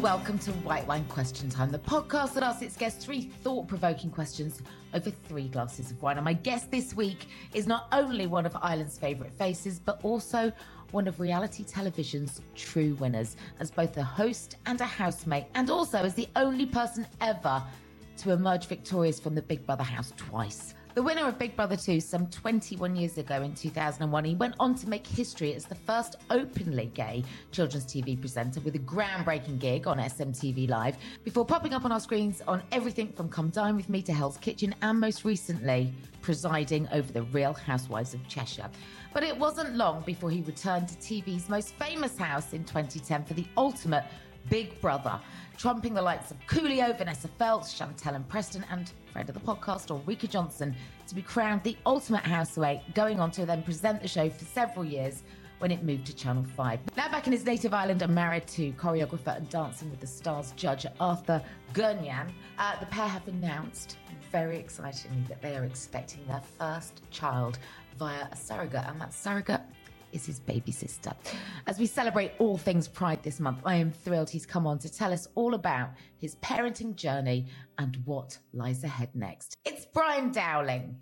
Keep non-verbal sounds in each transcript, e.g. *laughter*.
Welcome to White Wine Question Time, the podcast that asks its guests three thought provoking questions over three glasses of wine. And my guest this week is not only one of Ireland's favourite faces, but also one of reality television's true winners, as both a host and a housemate, and also as the only person ever to emerge victorious from the Big Brother house twice. The winner of Big Brother 2 some 21 years ago in 2001, he went on to make history as the first openly gay children's TV presenter with a groundbreaking gig on SMTV Live before popping up on our screens on everything from Come Dine With Me to Hell's Kitchen and most recently presiding over the Real Housewives of Cheshire. But it wasn't long before he returned to TV's most famous house in 2010 for the ultimate Big Brother, trumping the likes of Coolio, Vanessa Feltz, Chantelle and Preston, and friend of the podcast, Ulrika Jonsson, to be crowned the ultimate housemate, going on to then present the show for several years when it moved to Channel 5. Now back in his native Ireland and married to choreographer and Dancing with the Stars judge Arthur Gourounlian, uh, the pair have announced, very excitingly, that they are expecting their first child via a surrogate, and that surrogate is his baby sister. As we celebrate all things Pride this month, I am thrilled he's come on to tell us all about his parenting journey and what lies ahead next. It's Brian Dowling.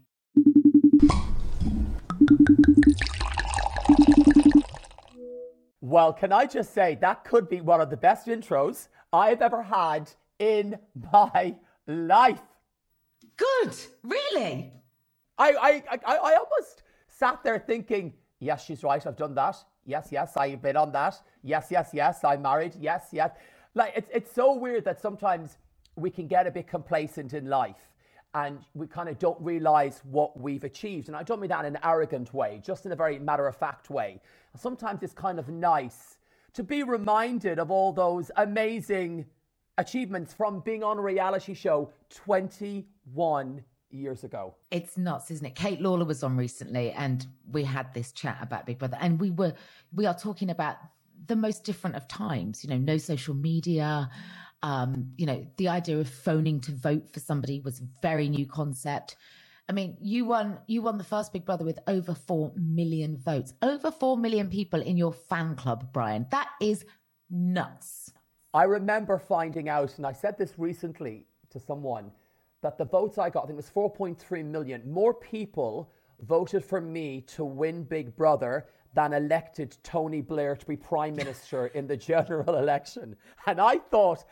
Well, can I just say that could be one of the best intros I've ever had in my life. Good, really? I, I, I, I almost sat there thinking, yes, she's right, I've done that. Yes, yes, I've been on that. Yes, yes, yes, I'm married. Yes, yes. Like, it's, it's so weird that sometimes we can get a bit complacent in life and we kind of don't realize what we've achieved. And I don't mean that in an arrogant way, just in a very matter of fact way. Sometimes it's kind of nice to be reminded of all those amazing achievements from being on a reality show 21 years ago. It's nuts, isn't it? Kate Lawler was on recently and we had this chat about Big Brother and we were we are talking about the most different of times, you know, no social media. Um, you know, the idea of phoning to vote for somebody was a very new concept. I mean, you won you won the first Big Brother with over 4 million votes. Over 4 million people in your fan club, Brian. That is nuts. I remember finding out, and I said this recently to someone, that the votes I got, I think it was 4.3 million, more people voted for me to win Big Brother than elected Tony Blair to be Prime *laughs* Minister in the general election. And I thought,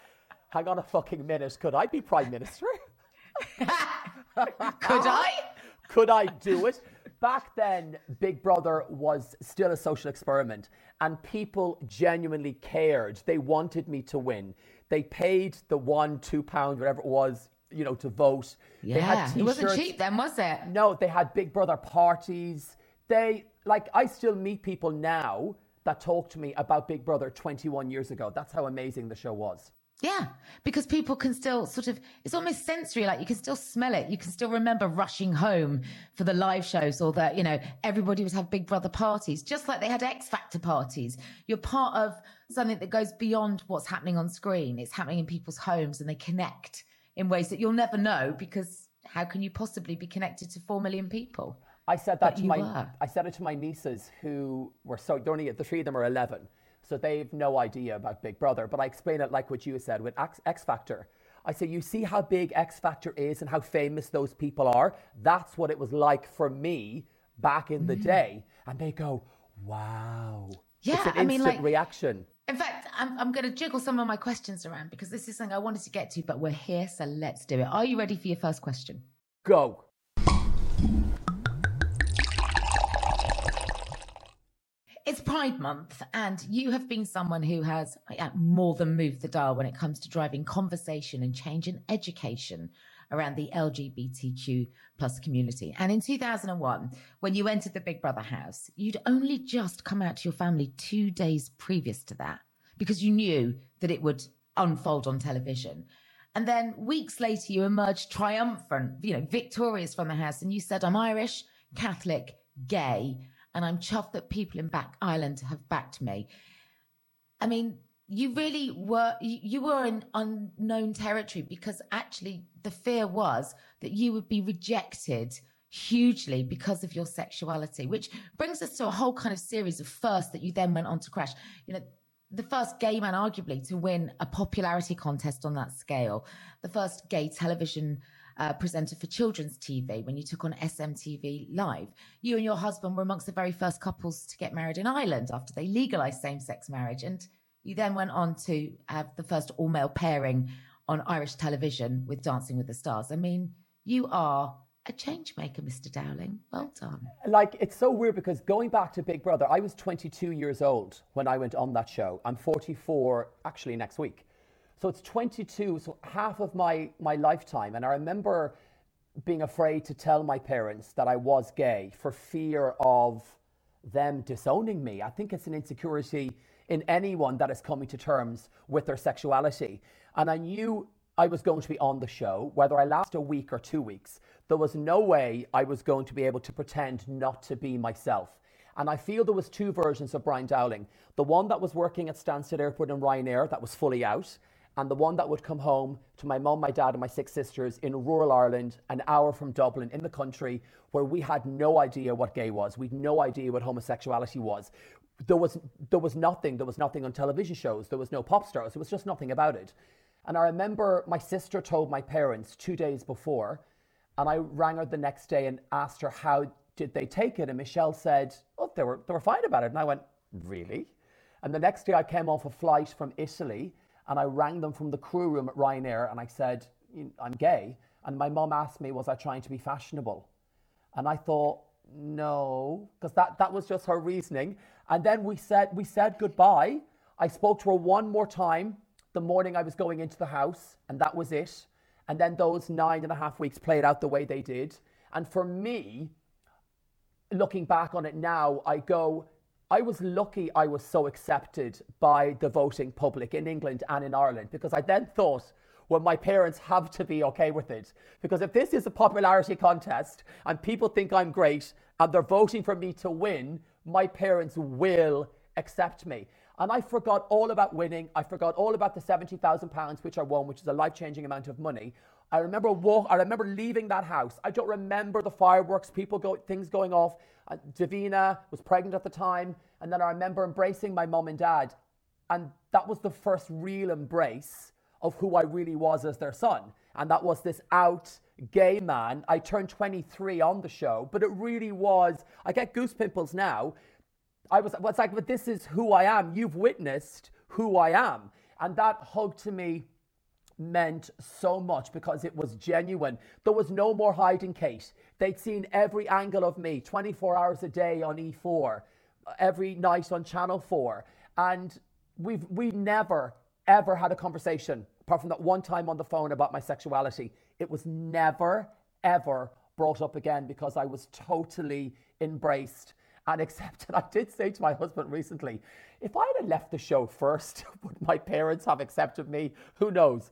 hang on a fucking minute, could I be Prime Minister? *laughs* Could I? *laughs* Could I do it? Back then, Big Brother was still a social experiment, and people genuinely cared. They wanted me to win. They paid the one, two pound, whatever it was, you know, to vote. They had Yeah, it wasn't cheap then, was it? No, they had Big Brother parties. They like I still meet people now that talk to me about Big Brother 21 years ago. That's how amazing the show was. Yeah, because people can still sort of, it's almost sensory, like you can still smell it. You can still remember rushing home for the live shows or that, you know, everybody would have Big Brother parties, just like they had X Factor parties. You're part of something that goes beyond what's happening on screen. It's happening in people's homes and they connect in ways that you'll never know because how can you possibly be connected to 4 million people? I said that But to my were. I said it to my nieces who were so only the three of them are eleven, so they've no idea about Big Brother. But I explain it like what you said with X, X Factor. I say you see how big X Factor is and how famous those people are. That's what it was like for me back in the mm. day, and they go, "Wow." Yeah, it's an I mean, instant like- reaction. I'm, I'm going to jiggle some of my questions around because this is something I wanted to get to, but we're here, so let's do it. Are you ready for your first question? Go. It's Pride Month, and you have been someone who has uh, more than moved the dial when it comes to driving conversation and change in education around the LGBTQ plus community. And in 2001, when you entered the Big Brother house, you'd only just come out to your family two days previous to that because you knew that it would unfold on television. And then weeks later, you emerged triumphant, you know, victorious from the house, and you said, I'm Irish, Catholic, gay, and I'm chuffed that people in Back Island have backed me. I mean, you really were you were in unknown territory because actually the fear was that you would be rejected hugely because of your sexuality, which brings us to a whole kind of series of firsts that you then went on to crash. You know, the first gay man, arguably, to win a popularity contest on that scale, the first gay television uh, presenter for children's TV when you took on SMTV Live. You and your husband were amongst the very first couples to get married in Ireland after they legalized same sex marriage. And you then went on to have the first all male pairing on Irish television with Dancing with the Stars. I mean, you are a change maker, Mr. Dowling. Well done. Like it's so weird because going back to Big Brother, I was 22 years old when I went on that show. I'm 44 actually next week. So it's 22, so half of my my lifetime and I remember being afraid to tell my parents that I was gay for fear of them disowning me. I think it's an insecurity in anyone that is coming to terms with their sexuality. And I knew I was going to be on the show, whether I last a week or two weeks. There was no way I was going to be able to pretend not to be myself. And I feel there was two versions of Brian Dowling. The one that was working at Stansted Airport and Ryanair that was fully out, and the one that would come home to my mum, my dad, and my six sisters in rural Ireland, an hour from Dublin in the country, where we had no idea what gay was. We'd no idea what homosexuality was. There was there was nothing. There was nothing on television shows. There was no pop stars. There was just nothing about it. And I remember my sister told my parents two days before, and I rang her the next day and asked her how did they take it, and Michelle said, "Oh, they were they were fine about it." And I went, "Really?" And the next day I came off a flight from Italy and I rang them from the crew room at Ryanair and I said, I'm gay. And my mum asked me, was I trying to be fashionable? And I thought, no, because that, that was just her reasoning. And then we said we said goodbye. I spoke to her one more time the morning I was going into the house, and that was it. And then those nine and a half weeks played out the way they did. And for me, looking back on it now, I go, I was lucky I was so accepted by the voting public in England and in Ireland because I then thought, well, my parents have to be okay with it. Because if this is a popularity contest and people think I'm great and they're voting for me to win, my parents will accept me. And I forgot all about winning. I forgot all about the £70,000, which I won, which is a life changing amount of money. I remember walk, I remember leaving that house. I don't remember the fireworks, people go, things going off. Davina was pregnant at the time, and then I remember embracing my mum and dad, and that was the first real embrace of who I really was as their son, and that was this out gay man. I turned 23 on the show, but it really was. I get goose pimples now. I was, it's like, but this is who I am. You've witnessed who I am, and that hug to me meant so much because it was genuine. There was no more hiding, Kate. They'd seen every angle of me 24 hours a day on E4, every night on Channel 4. And we've we never, ever had a conversation, apart from that one time on the phone about my sexuality. It was never, ever brought up again because I was totally embraced. And *laughs* accepted. I did say to my husband recently, if I had left the show first, *laughs* would my parents have accepted me? Who knows?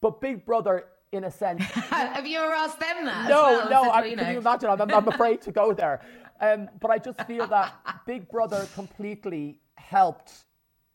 But Big Brother, in a sense. *laughs* have you ever asked them that? No, well? no. I, can know. you imagine? I'm, I'm afraid to go there. Um, but I just feel that Big Brother completely helped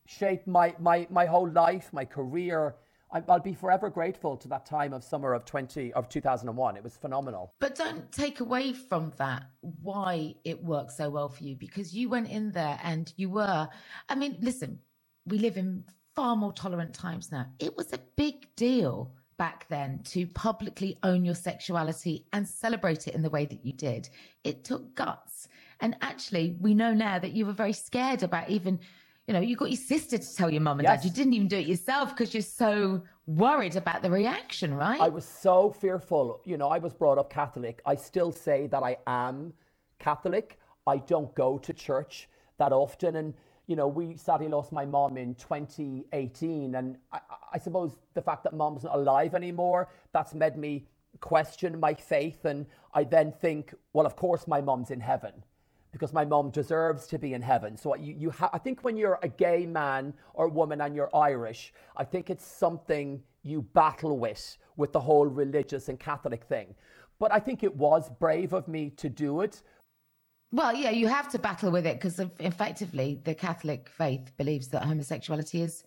shape my, my, my whole life, my career. I, I'll be forever grateful to that time of summer of 20 of 2001. It was phenomenal. But don't take away from that why it worked so well for you because you went in there and you were. I mean, listen, we live in far more tolerant times now. It was a big deal back then to publicly own your sexuality and celebrate it in the way that you did. It took guts. And actually, we know now that you were very scared about even. You know, you got your sister to tell your mum and Yes. dad. You didn't even do it yourself because you're so worried about the reaction, right? I was so fearful. You know, I was brought up Catholic. I still say that I am Catholic. I don't go to church that often. And, you know, we sadly lost my mom in 2018. And I, I suppose the fact that mom's not alive anymore, that's made me question my faith. And I then think, well, of course, my mom's in heaven because my mom deserves to be in heaven. So you, you ha- I think when you're a gay man or woman and you're Irish, I think it's something you battle with, with the whole religious and Catholic thing. But I think it was brave of me to do it. Well, yeah, you have to battle with it because effectively the Catholic faith believes that homosexuality is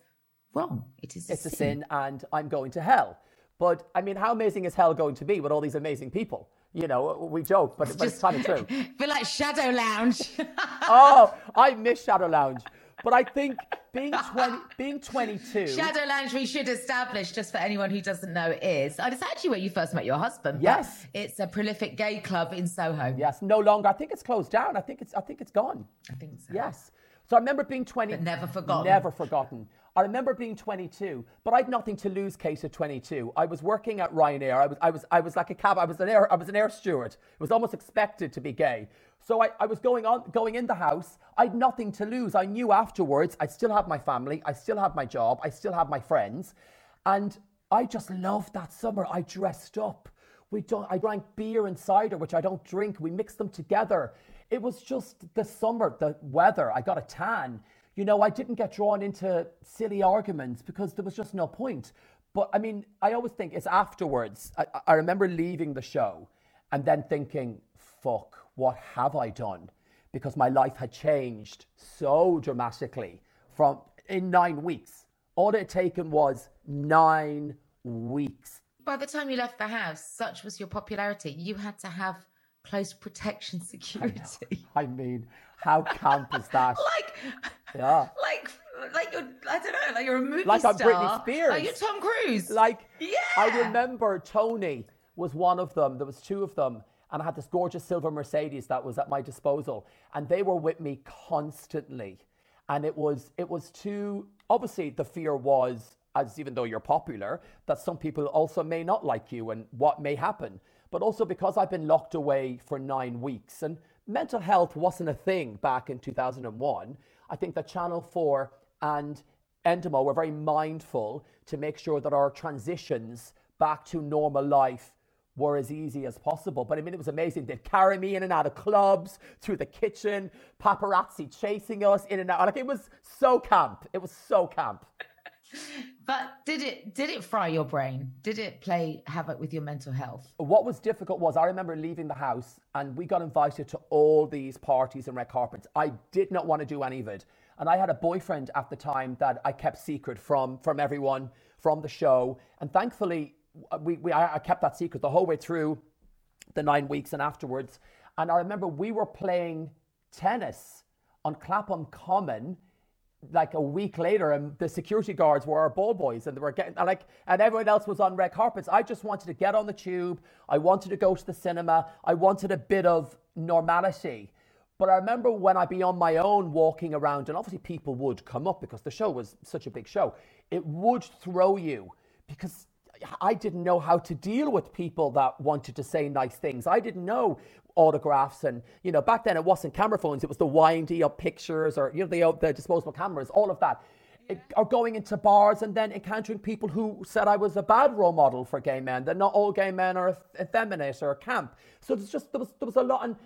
wrong. It is a It's a sin. sin and I'm going to hell. But I mean, how amazing is hell going to be with all these amazing people? You know, we joke, but, but it's kind of true. *laughs* feel like Shadow Lounge. *laughs* oh, I miss Shadow Lounge. But I think being *laughs* 20, being 22. Shadow Lounge, we should establish, just for anyone who doesn't know, is and it's actually where you first met your husband. Yes. it's a prolific gay club in Soho. Yes, no longer. I think it's closed down. I think it's I think it's gone. I think so. Yes. So I remember being 20. But never forgotten. Never forgotten. I remember being 22, but I had nothing to lose. Kate at 22, I was working at Ryanair. I was, I was, I was like a cab. I was an air, I was an air steward. It was almost expected to be gay. So I, I was going on, going in the house. I had nothing to lose. I knew afterwards. I still have my family. I still have my job. I still have my friends, and I just loved that summer. I dressed up. We don't, I drank beer and cider, which I don't drink. We mixed them together. It was just the summer, the weather. I got a tan. You know, I didn't get drawn into silly arguments because there was just no point. But I mean, I always think it's afterwards. I, I remember leaving the show and then thinking, fuck, what have I done? Because my life had changed so dramatically from in nine weeks. All it had taken was nine weeks. By the time you left the house, such was your popularity, you had to have close protection *laughs* security. *laughs* I mean, how camp is that? *laughs* like, Yeah. like, like you're, I don't know, like you're a movie Like I'm. Britney Spears. Like you're Tom Cruise. Like, yeah. I remember Tony was one of them. There was two of them. And I had this gorgeous silver Mercedes that was at my disposal. And they were with me constantly. And it was, it was too, obviously the fear was, as even though you're popular, that some people also may not like you and what may happen. But also because I've been locked away for nine weeks and mental health wasn't a thing back in 2001. I think that Channel 4 and Endemol were very mindful to make sure that our transitions back to normal life were as easy as possible. But I mean, it was amazing. They'd carry me in and out of clubs, through the kitchen, paparazzi chasing us in and out. Like it was so camp. It was so camp. *laughs* But did it did it fry your brain? Did it play havoc with your mental health? What was difficult was I remember leaving the house and we got invited to all these parties and red carpets. I did not want to do any of it. And I had a boyfriend at the time that I kept secret from from everyone from the show. And thankfully, uh, we, we I I kept that secret the whole way through the nine weeks and afterwards. And I remember we were playing tennis on Clapham Common like a week later and the security guards were our ball boys and they were getting like and everyone else was on red carpets. I just wanted to get on the tube. I wanted to go to the cinema. I wanted a bit of normality. But i remember when i'd be on my own walking around and obviously people would come up because the show was such a big show it would throw you because I didn't know how to deal with people that wanted to say nice things. I didn't know autographs and you know back then it wasn't camera phones it was the windy up pictures or you know the, uh, the disposable cameras all of that It- or going into bars and then encountering people who said I was a bad role model for gay men that not all gay men are effeminate or camp so there's just there was there was a lot and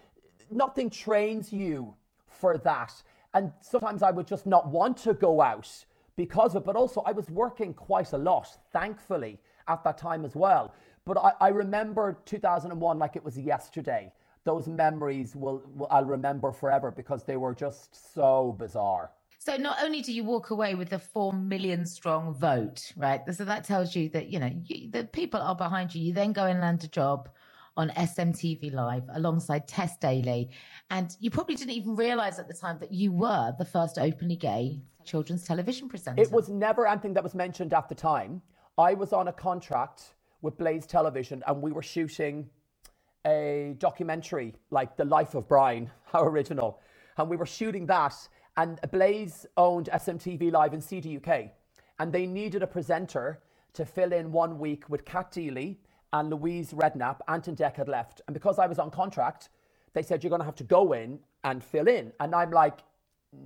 nothing trains you for that. And sometimes I would just not want to go out because of it. But also, I was working quite a lot, thankfully, at that time as well. But I, I remember 2001 like it was yesterday. Those memories will, will I'll remember forever because they were just so bizarre. So not only do you walk away with a four million strong vote, right? So that tells you that you know you, the people are behind you. You then go and land a job on SMTV Live alongside Tess Daly, and you probably didn't even realize at the time that you were the first openly gay children's television presenter. It was never anything that was mentioned at the time. I was on a contract with Blaze Television, and we were shooting a documentary like The Life of Brian, *laughs* how original, and we were shooting that and Blaze owned SMTV Live in CDUK, and they needed a presenter to fill in one week with Cat Deeley and Louise Redknapp. Ant and Dec had left, and because I was on contract, they said you're going to have to go in and fill in, and I'm like.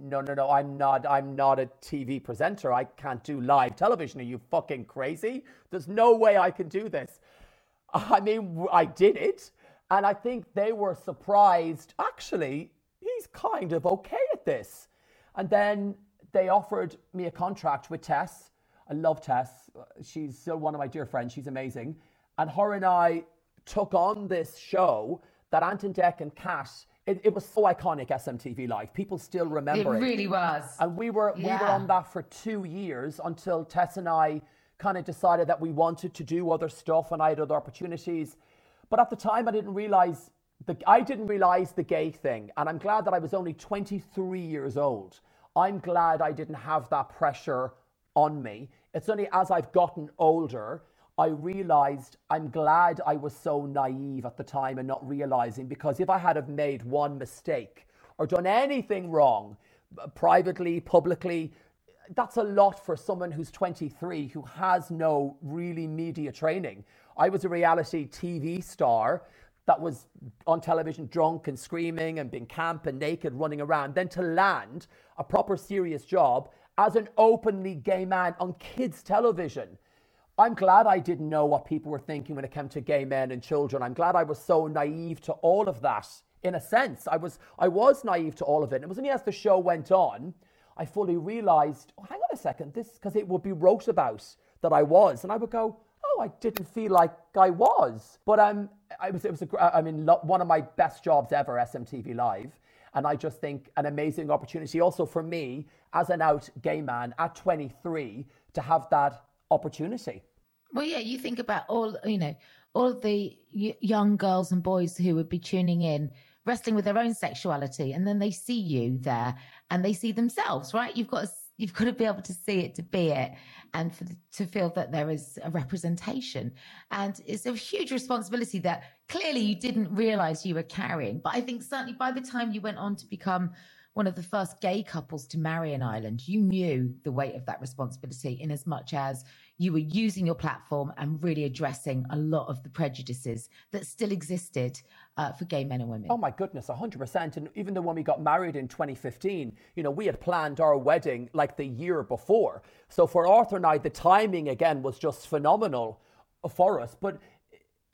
No, no, no, I'm not I'm not a TV presenter. I can't do live television. Are you fucking crazy? There's no way I can do this. *laughs* I mean, I did it, and I think they were surprised. Actually, he's kind of okay at this. And then they offered me a contract with Tess. I love Tess. She's still one of my dear friends. She's amazing. And her and I took on this show that Ant and Dec and Cat. It, it, was so iconic, SMTV Live. People still remember it. It really was. And we were yeah. we were on that for two years until Tess and I kind of decided that we wanted to do other stuff and I had other opportunities. But at the time, I didn't realize the, I didn't realize the gay thing, and I'm glad that I was only 23 years old. I'm glad I didn't have that pressure on me. It's only as I've gotten older, I realized I'm glad I was so naive at the time and not realizing because if I had have made one mistake or done anything wrong, privately, publicly, that's a lot for someone who's 23 who has no really media training. I was a reality TV star that was on television drunk and screaming and being camp and naked running around, then to land a proper serious job as an openly gay man on kids' television. I'm glad I didn't know what people were thinking when it came to gay men and children. I'm glad I was so naive to all of that. In a sense, I was I was naive to all of it. And it was only as the show went on, I fully realized, oh, hang on a second, this because it would be wrote about that I was, and I would go, oh, I didn't feel like I was. But um, I was, it was, a, I mean, one of my best jobs ever, SMTV Live. And I just think an amazing opportunity also for me as an out gay man at 23 to have that opportunity. Well, yeah, you think about all, you know, all the young girls and boys who would be tuning in, wrestling with their own sexuality, and then they see you there and they see themselves, right? You've got to You've got to be able to see it to be it and for to feel that there is a representation. And it's a huge responsibility that clearly you didn't realize you were carrying. But I think certainly by the time you went on to become one of the first gay couples to marry in Ireland, you knew the weight of that responsibility in as much as you were using your platform and really addressing a lot of the prejudices that still existed uh, for gay men and women. Oh my goodness, 100%. And even though when we got married in 2015, you know, we had planned our wedding like the year before. So for Arthur and I, the timing again was just phenomenal for us. But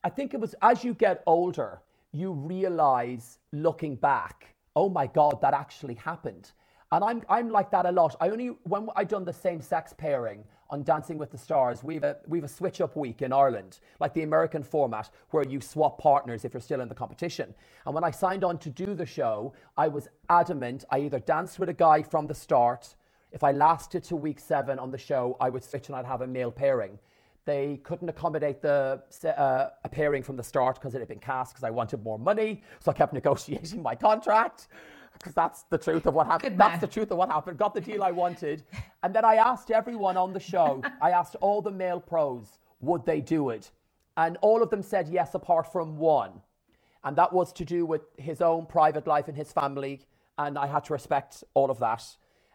I think it was as you get older, you realize looking back, oh my God, that actually happened. And I'm, I'm like that a lot. I only, when I done the same sex pairing, on Dancing with the Stars, we've a, we've a switch up week in Ireland, like the American format, where you swap partners if you're still in the competition. And when I signed on to do the show, I was adamant I either danced with a guy from the start. If I lasted to week seven on the show, I would switch and I'd have a male pairing. They couldn't accommodate the uh, a pairing from the start because it had been cast because I wanted more money. So I kept negotiating my contract because that's the truth of what happened. That's the truth of what happened. Got the deal I wanted. *laughs* And then I asked everyone on the show, I asked all the male pros, would they do it? And all of them said yes, apart from one. And that was to do with his own private life and his family. And I had to respect all of that.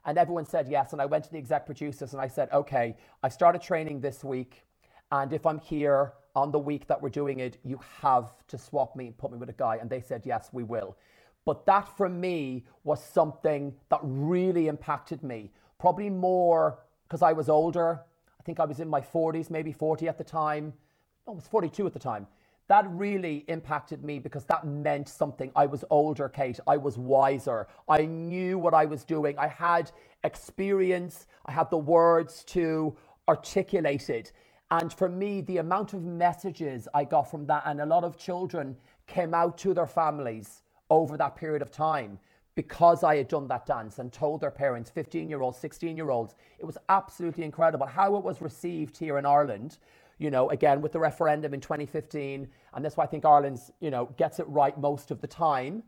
And everyone said yes. And I went to the exec producers and I said, okay, I started training this week. And if I'm here on the week that we're doing it, you have to swap me and put me with a guy. And they said, yes, we will. But that for me was something that really impacted me. Probably more because I was older. I think I was in my 40s, maybe 40 at the time. I was 42 at the time. that really impacted me because that meant something. I was older, Kate. I was wiser. I knew what I was doing. I had experience. I had the words to articulate it. And for me, the amount of messages I got from that, and a lot of children came out to their families over that period of time because I had done that dance and told their parents, 15 year olds, 16 year olds. It was absolutely incredible how it was received here in Ireland you know, again with the referendum in 2015, and that's why I think Ireland's, you know, gets it right most of the time.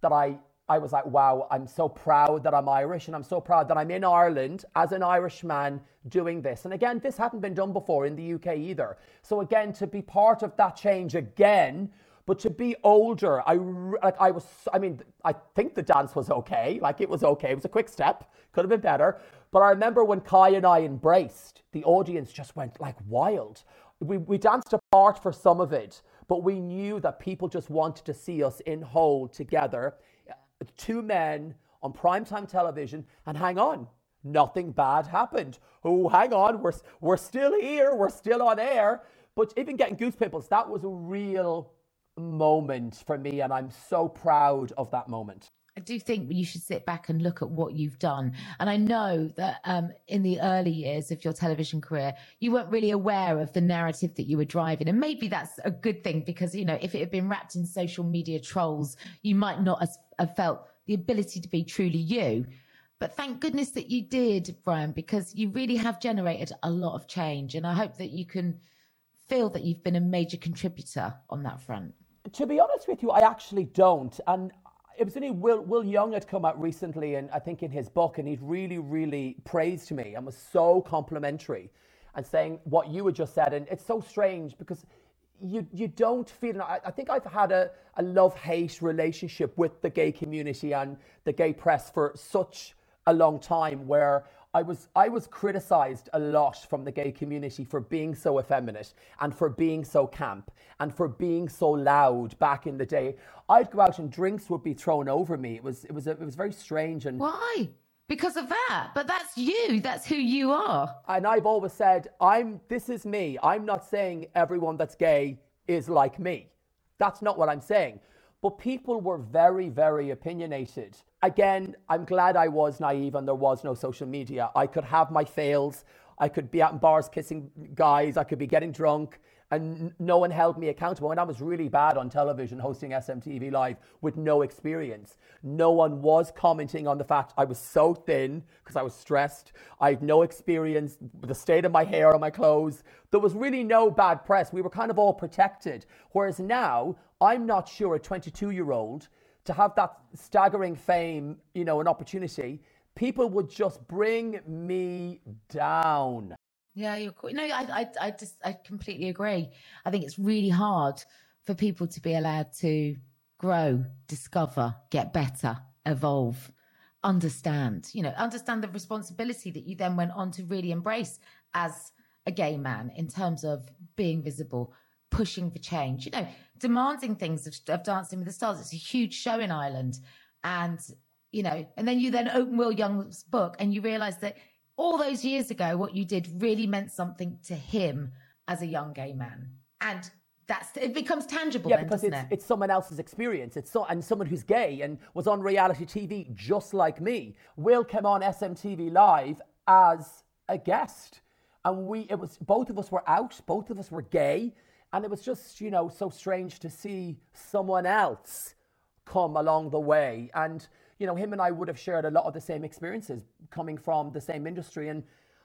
That I, I was like, wow, I'm so proud that I'm Irish, and I'm so proud that I'm in Ireland as an Irishman doing this. And again, this hadn't been done before in the UK either. So again, to be part of that change again. But to be older, I like I was. I mean, I think the dance was okay. Like it was okay. It was a quick step. Could have been better. But I remember when Kai and I embraced, the audience just went like wild. We, we danced apart for some of it, but we knew that people just wanted to see us in whole together. Two men on primetime television, and hang on, nothing bad happened. Oh, hang on, we're, we're still here, we're still on air. But even getting goose pimples, that was a real moment for me, and I'm so proud of that moment. I do think you should sit back and look at what you've done. And I know that um, in the early years of your television career, you weren't really aware of the narrative that you were driving. And maybe that's a good thing because, you know, if it had been wrapped in social media trolls, you might not have felt the ability to be truly you. But thank goodness that you did, Brian, because you really have generated a lot of change. And I hope that you can feel that you've been a major contributor on that front. To be honest with you, I actually don't. And it was only Will, Will Young had come out recently, and I think in his book, and he'd really, really praised me and was so complimentary and saying what you had just said. And it's so strange because you you don't feel. I, I think I've had a, a love hate relationship with the gay community and the gay press for such a long time where I was I was criticized a lot from the gay community for being so effeminate and for being so camp and for being so loud back in the day. I'd go out and drinks would be thrown over me. It was it was it was very strange and why because of that but that's you that's who you are and i've always said i'm this is me i'm not saying everyone that's gay is like me that's not what i'm saying but people were very, very opinionated. Again, I'm glad I was naive and there was no social media. I could have my fails. I could be out in bars kissing guys. I could be getting drunk and no one held me accountable. And I was really bad on television hosting SMTV Live with no experience. No one was commenting on the fact I was so thin because I was stressed. I had no experience with the state of my hair or my clothes. There was really no bad press. We were kind of all protected. Whereas now, I'm not sure a 22 year old to have that staggering fame, you know, an opportunity, people would just bring me down. Yeah, you're cool. No, I, I, I just, I completely agree. I think it's really hard for people to be allowed to grow, discover, get better, evolve, understand, you know, understand the responsibility that you then went on to really embrace as a gay man in terms of being visible, pushing for change, you know, demanding things of, of Dancing with the Stars. It's a huge show in Ireland. And, you know, and then you then open Will Young's book and you realize that all those years ago, what you did really meant something to him as a young gay man. And that's it becomes tangible yeah then, because it's, it? it's someone else's experience it's so and someone who's gay and was on reality tv just like me will came on smtv live as a guest and we it was both of us were out both of us were gay and it was just you know so strange to see someone else come along the way and you know, him and I would have shared a lot of the same experiences coming from the same industry and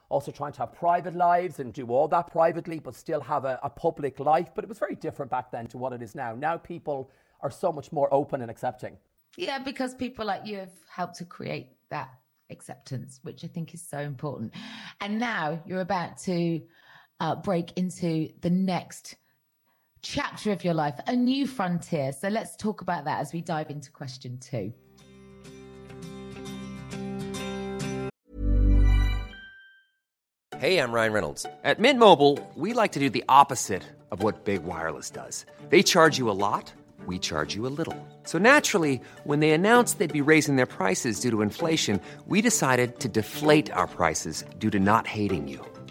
also trying to have private lives and do all that privately, but still have a, a public life. But it was very different back then to what it is now. Now people are so much more open and accepting. Yeah, because people like you have helped to create that acceptance, which I think is so important. And now you're about to uh, break into the next chapter of your life, a new frontier. So let's talk about that as we dive into question two. Hey, I'm Ryan Reynolds. At Mint Mobile, we like to do the opposite of what Big Wireless does. They charge you a lot, we charge you a little. So naturally, when they announced they'd be raising their prices due to inflation, we decided to deflate our prices due to not hating you.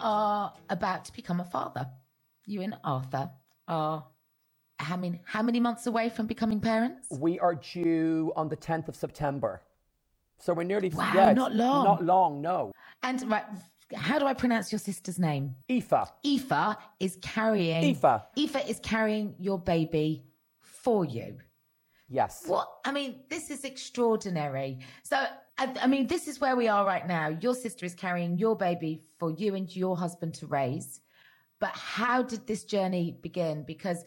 are about to become a father. You and Arthur are how many how many months away from becoming parents? We are due on the 10th of September. So we're nearly Wow, yeah, not long. Not long, no. And right, how do I pronounce your sister's name? Aoife. Aoife is carrying Aoife. Aoife is carrying your baby for you. Yes. What I mean, this is extraordinary. So, I, I mean, this is where we are right now. Your sister is carrying your baby for you and your husband to raise. But how did this journey begin? Because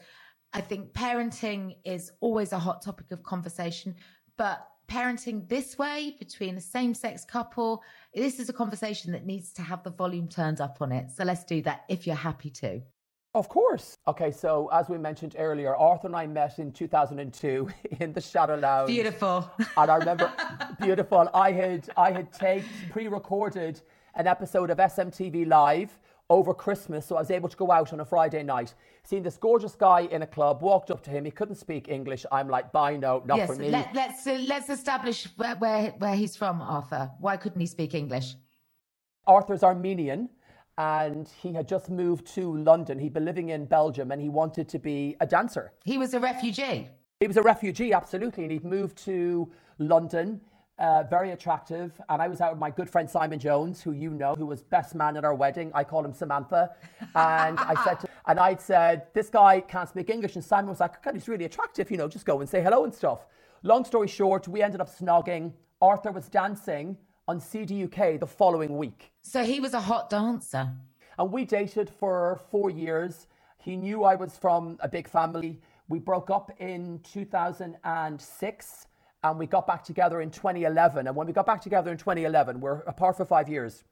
I think parenting is always a hot topic of conversation, but parenting this way between a same sex couple, this is a conversation that needs to have the volume turned up on it. So let's do that if you're happy to. Of course. Okay, so as we mentioned earlier, Arthur and I met in 2002 *laughs* in the Shadow Lounge. Beautiful. And I remember, *laughs* beautiful. I had I had taped, pre-recorded an episode of SMTV Live over Christmas, so I was able to go out on a Friday night, seen this gorgeous guy in a club, walked up to him. He couldn't speak English. I'm like, bye, no, not yes, for me. let, let's uh, let's establish where, where where he's from, Arthur. Why couldn't he speak English? Arthur's Armenian and he had just moved to London. He'd been living in Belgium and he wanted to be a dancer. He was a refugee. He was a refugee, absolutely, and he'd moved to London. Uh, very attractive. And I was out with my good friend Simon Jones, who you know, who was best man at our wedding. I call him Samantha. And I said, to, and I'd said, this guy can't speak English. And Simon was like, God, he's really attractive, you know, just go and say hello and stuff. Long story short, we ended up snogging. Arthur was dancing on CDUK the following week. So he was a hot dancer. And we dated for four years. He knew I was from a big family. We broke up in 2006 and we got back together in 2011. And when we got back together in 2011, we're apart for five years.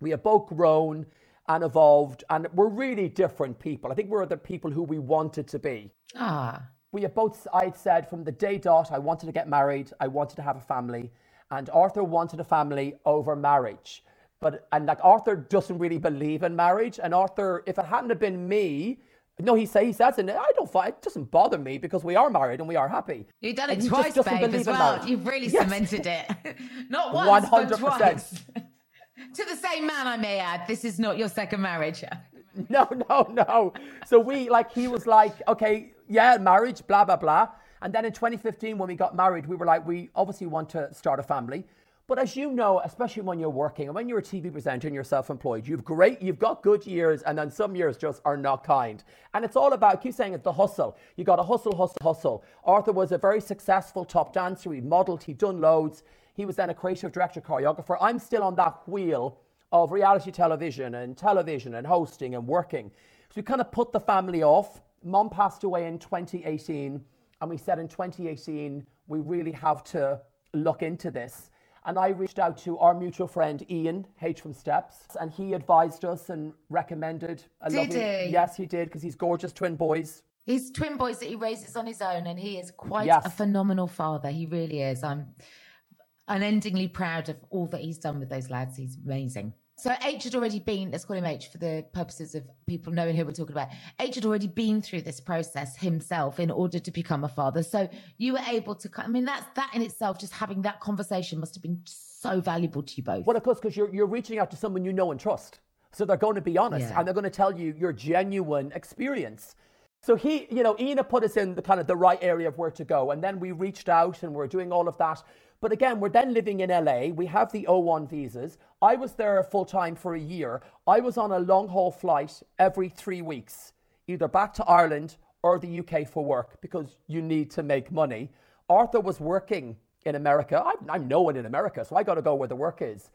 We have both grown and evolved, and we're really different people. I think we're the people who we wanted to be. Ah, We have both, I'd said from the day dot, I wanted to get married, I wanted to have a family, and Arthur wanted a family over marriage. But, and like Arthur doesn't really believe in marriage, and Arthur, if it hadn't have been me, no, he, say, he says, and I don't find it doesn't bother me because we are married and we are happy. you've done it just twice, babe, as well. You've really Yes. cemented it. *laughs* Not once, but 100%. twice. *laughs* to the same man, I may add. This is not your second marriage. *laughs* No, no, no. So we like he was like, okay, yeah, marriage, blah blah blah. And then in 2015, when we got married, we were like, we obviously want to start a family. But as you know, especially when you're working and when you're a TV presenter and you're self-employed, you've great, you've got good years, and then some years just are not kind. And it's all about, I keep saying it, the hustle. You got to hustle, hustle, hustle. Arthur was a very successful top dancer. He modelled, he'd done loads. He was then a creative director, choreographer. I'm still on that wheel of reality television and television and hosting and working. So we kind of put the family off. Mom passed away in 2018, and we said in 2018 we really have to look into this. And I reached out to our mutual friend Ian H from Steps, and he advised us and recommended a Did lovely. he? Yes, he did because he's gorgeous twin boys. He's twin boys that he raises on his own, and he is quite Yes. a phenomenal father. He really is. I'm unendingly proud of all that he's done with those lads. He's amazing. So H had already been, let's call him H for the purposes of people knowing who we're talking about. H had already been through this process himself in order to become a father. So you were able to, I mean, that's that in itself, just having that conversation must have been so valuable to you both. Well, of course, because you're, you're reaching out to someone you know and trust. So they're going to be honest Yeah. and they're going to tell you your genuine experience. So he, you know, Ian put us in the kind of the right area of where to go. And then we reached out and we're doing all of that. But again, we're then living in LA. We have the O1 visas. I was there full time for a year. I was on a long haul flight every three weeks, either back to Ireland or the UK for work because you need to make money. Arthur was working in America. I'm, I'm no one in America, so I got to go where the work is.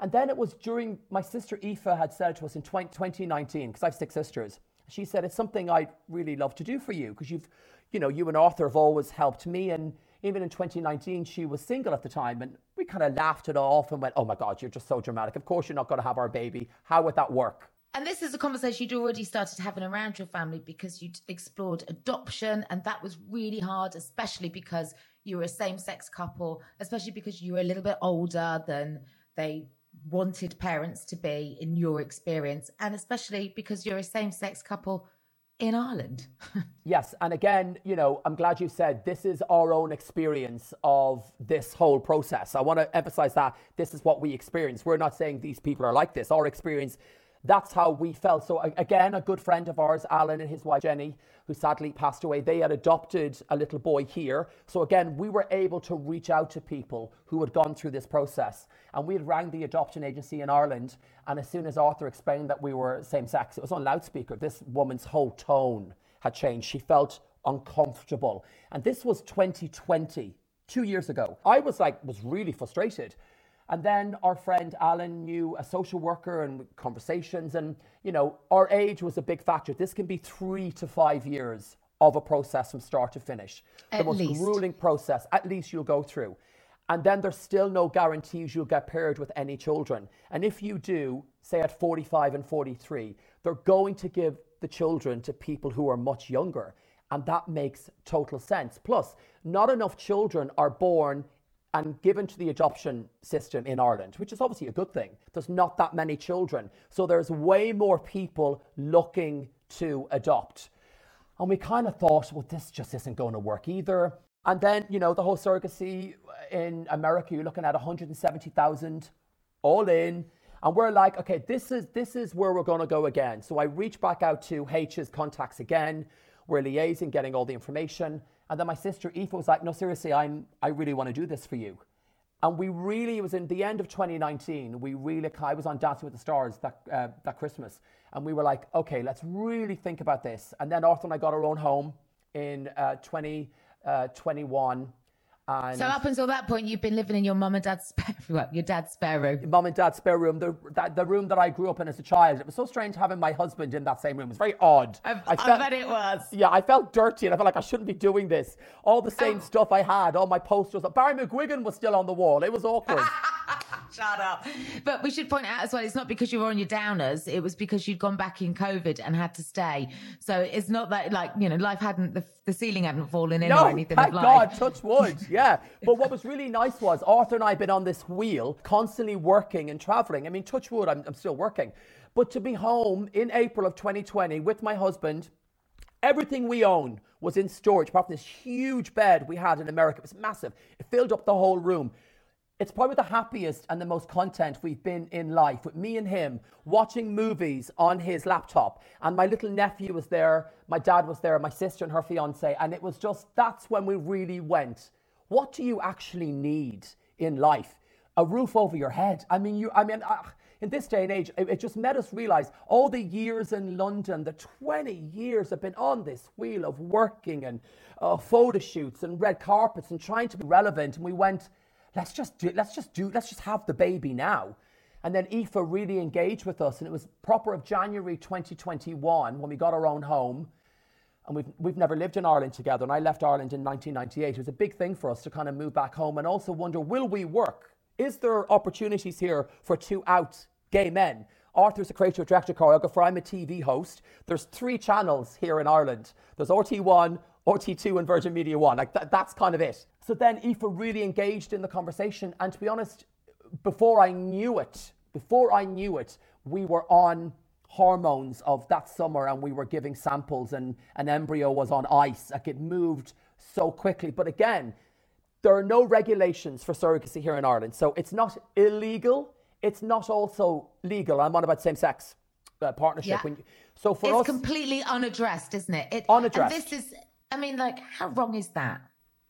And then it was during my sister Aoife had said to us in 20, 2019, because I have six sisters, she said, It's something I'd really love to do for you because you've, you know, you and Arthur have always helped me. And even in 2019, she was single at the time. And we kind of laughed it off and went, Oh my God, you're just so dramatic. Of course, you're not going to have our baby. How would that work? And this is a conversation you'd already started having around your family because you'd explored adoption, and that was really hard, especially because you were a same sex couple, especially because you were a little bit older than they wanted parents to be in your experience, and especially because you're a same sex couple in Ireland. *laughs* yes, and again, you know, I'm glad you said this is our own experience of this whole process. I want to emphasize that this is what we experience. We're not saying these people are like this. Our experience that's how we felt. So again, a good friend of ours, Alan and his wife Jenny, who sadly passed away, they had adopted a little boy here. So again, we were able to reach out to people who had gone through this process. And we had rang the adoption agency in Ireland. And as soon as Arthur explained that we were same sex, it was on loudspeaker. This woman's whole tone had changed. She felt uncomfortable. And this was 2020, two years ago. I was like, was really frustrated and then our friend Alan knew a social worker and conversations. And, you know, our age was a big factor. This can be three to five years of a process from start to finish. At the most least. grueling process, at least you'll go through. And then there's still no guarantees you'll get paired with any children. And if you do, say at 45 and 43, they're going to give the children to people who are much younger. And that makes total sense. Plus, not enough children are born and given to the adoption system in Ireland, which is obviously a good thing. There's not that many children. So there's way more people looking to adopt. And we kind of thought, well, this just isn't going to work either. And then, you know, the whole surrogacy in America, you're looking at 170,000 all in. And we're like, okay, this is this is where we're going to go again. So I reach back out to H's contacts again. We're liaising, getting all the information. And then my sister Aoife was like, no, seriously, I'm, I really want to do this for you. And we really, it was in the end of 2019, we really, I was on Dancing with the Stars that, uh, that Christmas. And we were like, okay, let's really think about this. And then Arthur and I got our own home in uh, 2021. Uh, and so up until that point, you've been living in your mum and dad's *laughs* spare, well, your dad's spare room. Mum and dad's spare room, the, that, the room that I grew up in as a child. It was so strange having my husband in that same room. It was very odd. I, I, felt, I bet it was. Yeah, I felt dirty and I felt like I shouldn't be doing this. All the same oh. stuff I had, all my posters. Barry McGuigan was still on the wall. It was awkward. *laughs* *laughs* Shut up. But we should point out as well, it's not because you were on your downers. It was because you'd gone back in COVID and had to stay. So it's not that like, you know, life hadn't, the, the ceiling hadn't fallen in no, or anything. Thank God, touch wood. *laughs* Yeah. but what was really nice was Arthur and I had been on this wheel, constantly working and traveling. I mean, touch wood, I'm, I'm still working. But to be home in April of 2020 with my husband, everything we own was in storage, apart from this huge bed we had in America. It was massive. It filled up the whole room. It's probably the happiest and the most content we've been in life with me and him watching movies on his laptop. And my little nephew was there, my dad was there, my sister and her fiance. And it was just, that's when we really went. What do you actually need in life? A roof over your head. I mean, you, I mean, uh, in this day and age, it, it just made us realize all the years in London, the 20 years have been on this wheel of working and uh, photo shoots and red carpets and trying to be relevant. And we went, let's just do, let's just do, let's just have the baby now. And then Aoife really engaged with us, and it was proper of January 2021 when we got our own home. And we've, we've never lived in Ireland together. And I left Ireland in 1998. It was a big thing for us to kind of move back home and also wonder will we work? Is there opportunities here for two out gay men? Arthur's a creative director choreographer. I'm a TV host. There's three channels here in Ireland. There's RT1, RT2 and Virgin Media One. Like th- that's kind of it. So then Aoife really engaged in the conversation. And to be honest, before I knew it, before I knew it, we were on hormones of that summer and we were giving samples and an embryo was on ice. Like it moved so quickly. But again, there are no regulations for surrogacy here in Ireland. So it's not illegal. It's not also legal. I'm on about same sex uh, partnership. Yeah. You, so for us. it's us, completely unaddressed, isn't it? it unaddressed. this is I mean, like, how wrong is that?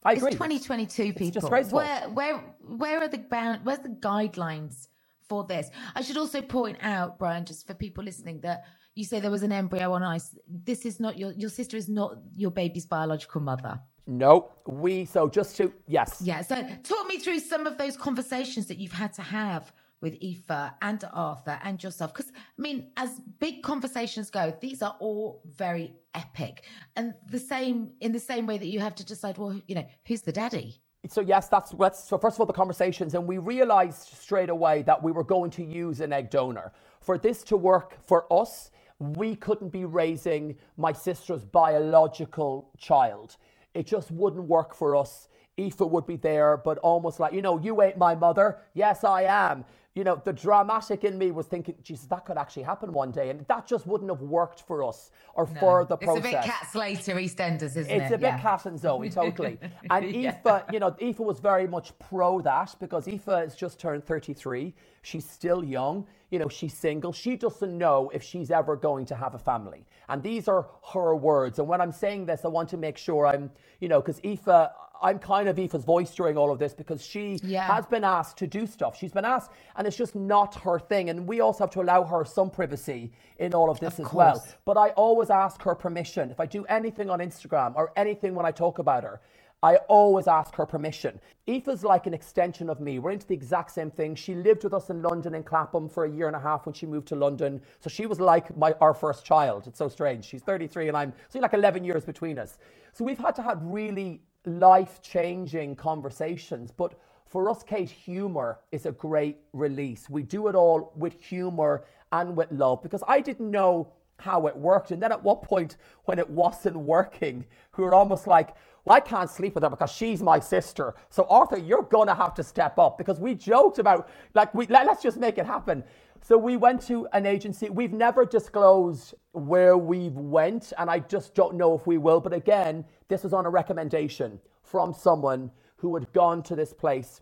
I agree. It's 2022, people. It's. Where, where, where are the bound? Where's the guidelines for this? I should also point out, Brian, just for people listening, that you say there was an embryo on ice. This is not your your sister is not your baby's biological mother. No, we so just to yes. Yeah. So talk me through some of those conversations that you've had to have with Aoife and Arthur and yourself? Because, I mean, as big conversations go, these are all very epic. And the same, in the same way that you have to decide, well, you know, who's the daddy? so yes, that's let's so first of all the conversations, and we realized straight away that we were going to use an egg donor. For this to work for us, we couldn't be raising my sister's biological child. It just wouldn't work for us. Aoife would be there, but almost like, you know, you ain't my mother. Yes, I am you know, the dramatic in me was thinking, Jesus, that could actually happen one day. And that just wouldn't have worked for us or no. for the process. It's a bit Cat Slater, EastEnders, isn't it's it? It's a bit yeah. Cat and Zoe, totally. *laughs* and yeah. Aoife, you know, Aoife was very much pro that because Aoife has just turned 33. She's still young. You know, she's single. She doesn't know if she's ever going to have a family. And these are her words. And when I'm saying this, I want to make sure I'm, you know, because Aoife, I'm kind of Aoife's voice during all of this because she yeah. has been asked to do stuff. She's been asked, and it's just not her thing. And we also have to allow her some privacy in all of this of as course. well. But I always ask her permission. If I do anything on Instagram or anything when I talk about her, I always ask her permission. Aoife's like an extension of me. We're into the exact same thing. She lived with us in London in Clapham for a year and a half when she moved to London. So she was like my our first child. It's so strange. She's 33 and I'm so like 11 years between us. So we've had to have really life changing conversations. But for us, Kate, humor is a great release. We do it all with humor and with love because I didn't know how it worked. And then at one point, when it wasn't working, we were almost like, well, I can't sleep with her because she's my sister. So Arthur, you're gonna have to step up because we joked about like we let, us just make it happen. So we went to an agency. We've never disclosed where we've went, and I just don't know if we will. But again, this was on a recommendation from someone who had gone to this place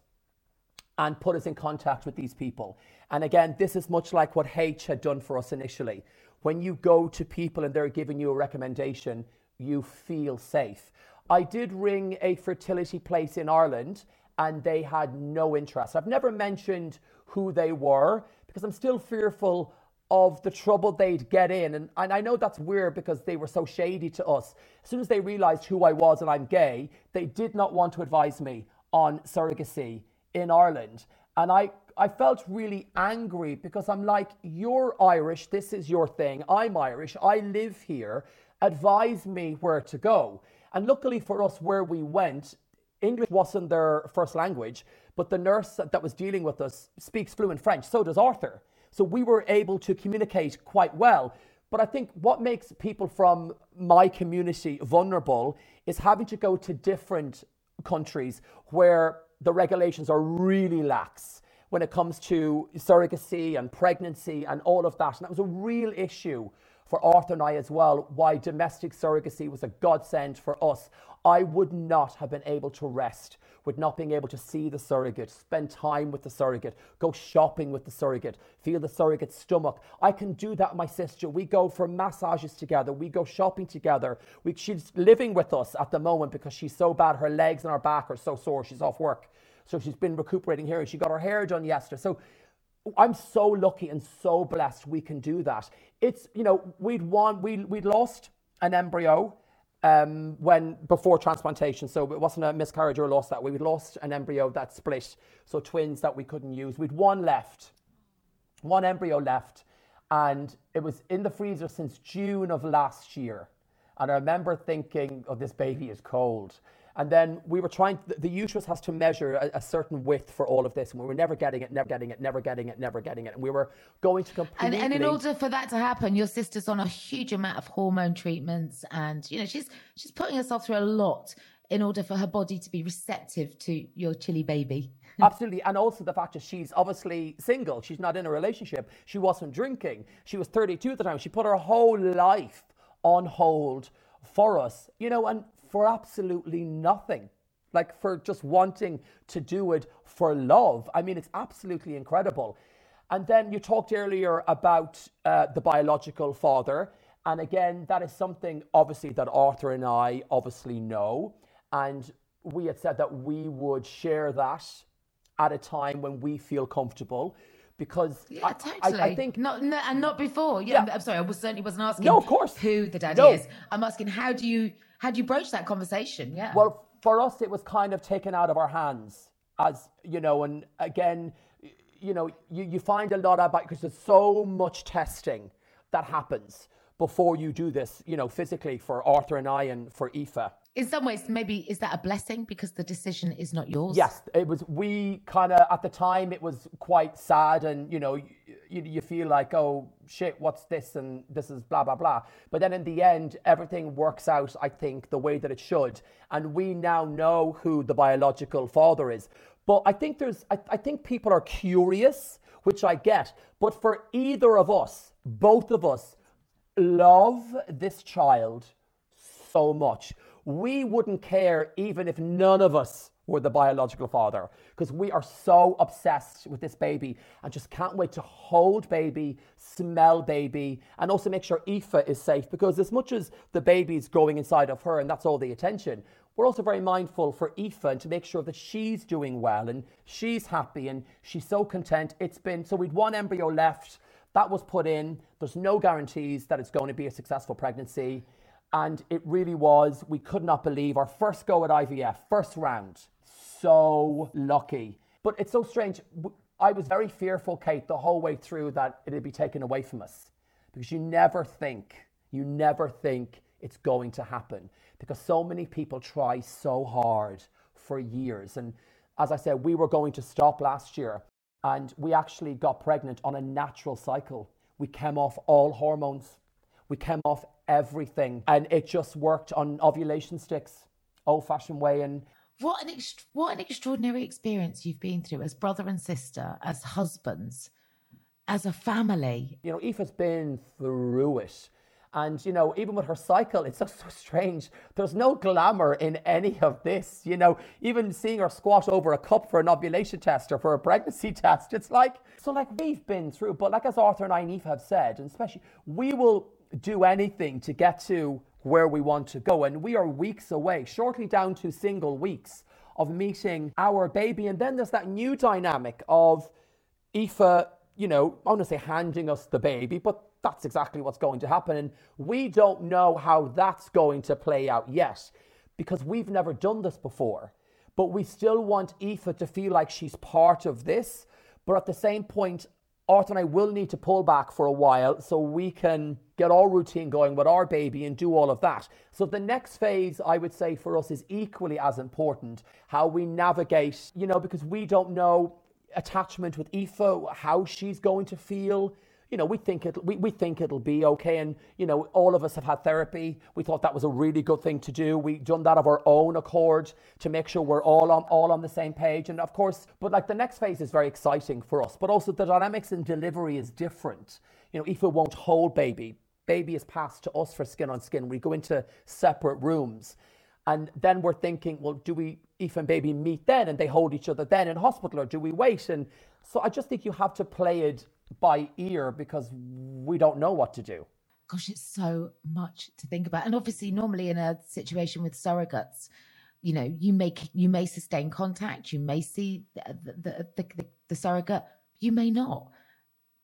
and put us in contact with these people. And again, this is much like what H had done for us initially. When you go to people and they're giving you a recommendation, you feel safe. I did ring a fertility place in Ireland and they had no interest. I've never mentioned who they were because I'm still fearful of the trouble they'd get in. And, and I know that's weird because they were so shady to us. As soon as they realized who I was and I'm gay, they did not want to advise me on surrogacy in Ireland. And I, I felt really angry because I'm like, you're Irish, this is your thing. I'm Irish, I live here. Advise me where to go. And luckily for us, where we went, English wasn't their first language, but the nurse that was dealing with us speaks fluent French. So does Arthur. So we were able to communicate quite well. But I think what makes people from my community vulnerable is having to go to different countries where the regulations are really lax when it comes to surrogacy and pregnancy and all of that. And that was a real issue for Arthur and I as well, why domestic surrogacy was a godsend for us. I would not have been able to rest with not being able to see the surrogate, spend time with the surrogate, go shopping with the surrogate, feel the surrogate's stomach. I can do that my sister. We go for massages together, we go shopping together. We, she's living with us at the moment because she's so bad, her legs and her back are so sore, she's off work. So she's been recuperating here she got her hair done yesterday. So I'm so lucky and so blessed we can do that. It's, you know, we'd won, we, we'd lost an embryo um, when before transplantation. So it wasn't a miscarriage or a loss that way. We'd lost an embryo that split, so twins that we couldn't use. We'd one left, one embryo left, and it was in the freezer since June of last year. And I remember thinking, oh, this baby is cold. And then we were trying, the, the uterus has to measure a, a, certain width for all of this. And we were never getting it, never getting it, never getting it, never getting it. And we were going to completely. And, and in order for that to happen, your sister's on a huge amount of hormone treatments. And, you know, she's, she's putting herself through a lot in order for her body to be receptive to your chilly baby. *laughs* Absolutely. And also the fact that she's obviously single. She's not in a relationship. She wasn't drinking. She was 32 at the time. She put her whole life on hold for us, you know, and for absolutely nothing. Like for just wanting to do it for love. I mean, it's absolutely incredible. And then you talked earlier about uh, the biological father. And again, that is something obviously that Arthur and I obviously know. And we had said that we would share that at a time when we feel comfortable because yeah, I, totally. I, I, think not no, and not before. Yeah, yeah, I'm sorry, I was certainly wasn't asking. No, of course, who the daddy no. is. I'm asking how do you how do you broach that conversation? Yeah. Well, for us, it was kind of taken out of our hands, as you know, and again, you know, you, you find a lot about because there's so much testing that happens before you do this, you know, physically for Arthur and I and for Aoife. In some ways, maybe is that a blessing because the decision is not yours? Yes, it was. We kind of at the time it was quite sad, and you know, you, you feel like, oh shit, what's this, and this is blah blah blah. But then in the end, everything works out. I think the way that it should, and we now know who the biological father is. But I think there's, I, I think people are curious, which I get. But for either of us, both of us, love this child so much we wouldn't care even if none of us were the biological father because we are so obsessed with this baby and just can't wait to hold baby, smell baby, and also make sure Aoife is safe because as much as the baby's growing inside of her and that's all the attention, we're also very mindful for Aoife and to make sure that she's doing well and she's happy and she's so content. It's been so we'd one embryo left. That was put in. There's no guarantees that it's going to be a successful pregnancy. And it really was, we could not believe our first go at IVF, first round. So lucky. But it's so strange. I was very fearful, Kate, the whole way through that it'd be taken away from us. Because you never think, you never think it's going to happen. Because so many people try so hard for years. And as I said, we were going to stop last year and we actually got pregnant on a natural cycle. We came off all hormones. We came off everything. And it just worked on ovulation sticks, old fashioned way. And what an ex- what an extraordinary experience you've been through as brother and sister, as husbands, as a family. You know, Aoife's been through it. And, you know, even with her cycle, it's *laughs* just so strange. There's no glamour in any of this. You know, even seeing her squat over a cup for an ovulation test or for a pregnancy *laughs* test, it's like, so like we've been through. But like as Arthur and I and Eve have said, and especially, we will do anything to get to where we want to go. And we are weeks away, shortly down to single weeks of meeting our baby. And then there's that new dynamic of Aoife, you know, I want to say handing us the baby, but that's exactly what's going to happen. And we don't know how that's going to play out yet because we've never done this before. But we still want Aoife to feel like she's part of this. But at the same point, Arthur and I will need to pull back for a while so we can get our routine going with our baby and do all of that. So the next phase, I would say for us, is equally as important. How we navigate, you know, because we don't know attachment with Aoife, how she's going to feel you know, we think it we, we think it'll be okay. And, you know, all of us have had therapy. We thought that was a really good thing to do. We've done that of our own accord to make sure we're all on all on the same page. And of course, but like the next phase is very exciting for us. But also the dynamics in delivery is different. You know, Aoife won't hold baby. Baby is passed to us for skin on skin. We go into separate rooms. And then we're thinking, well, do we, Aoife and baby, meet then and they hold each other then in hospital or do we wait? And so I just think you have to play it by ear because we don't know what to do. Gosh, it's so much to think about. And obviously, normally in a situation with surrogates, you know, you may you may sustain contact, you may see the the, the, the, the surrogate, you may not.